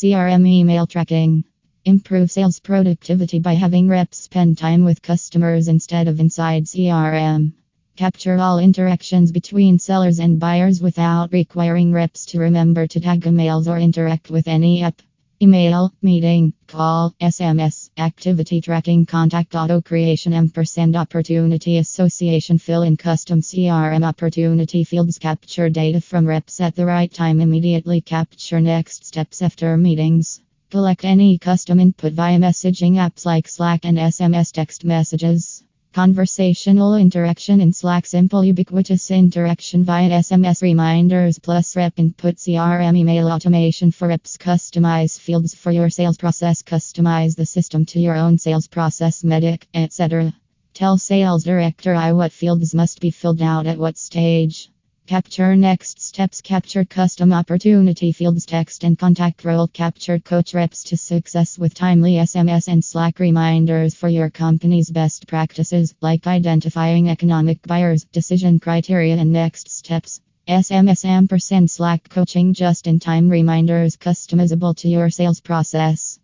CRM email tracking. Improve sales productivity by having reps spend time with customers instead of inside CRM. Capture all interactions between sellers and buyers without requiring reps to remember to tag emails or interact with any app. Email, meeting, call, SMS, activity tracking, contact auto creation, ampersand opportunity association, fill in custom CRM opportunity fields, capture data from reps at the right time, immediately capture next steps after meetings. Collect any custom input via messaging apps like Slack and SMS text messages. Conversational interaction in Slack, simple ubiquitous interaction via SMS reminders plus rep input CRM email automation for reps. Customize fields for your sales process. Customize the system to your own sales process, MEDDIC, etc. Tell sales director I what fields must be filled out at what stage. Capture next steps. Capture custom opportunity fields, text and contact role. Capture coach reps to success with timely SMS and Slack reminders for your company's best practices, like identifying economic buyers, decision criteria, and next steps. SMS ampersand Slack coaching just in time reminders customizable to your sales process.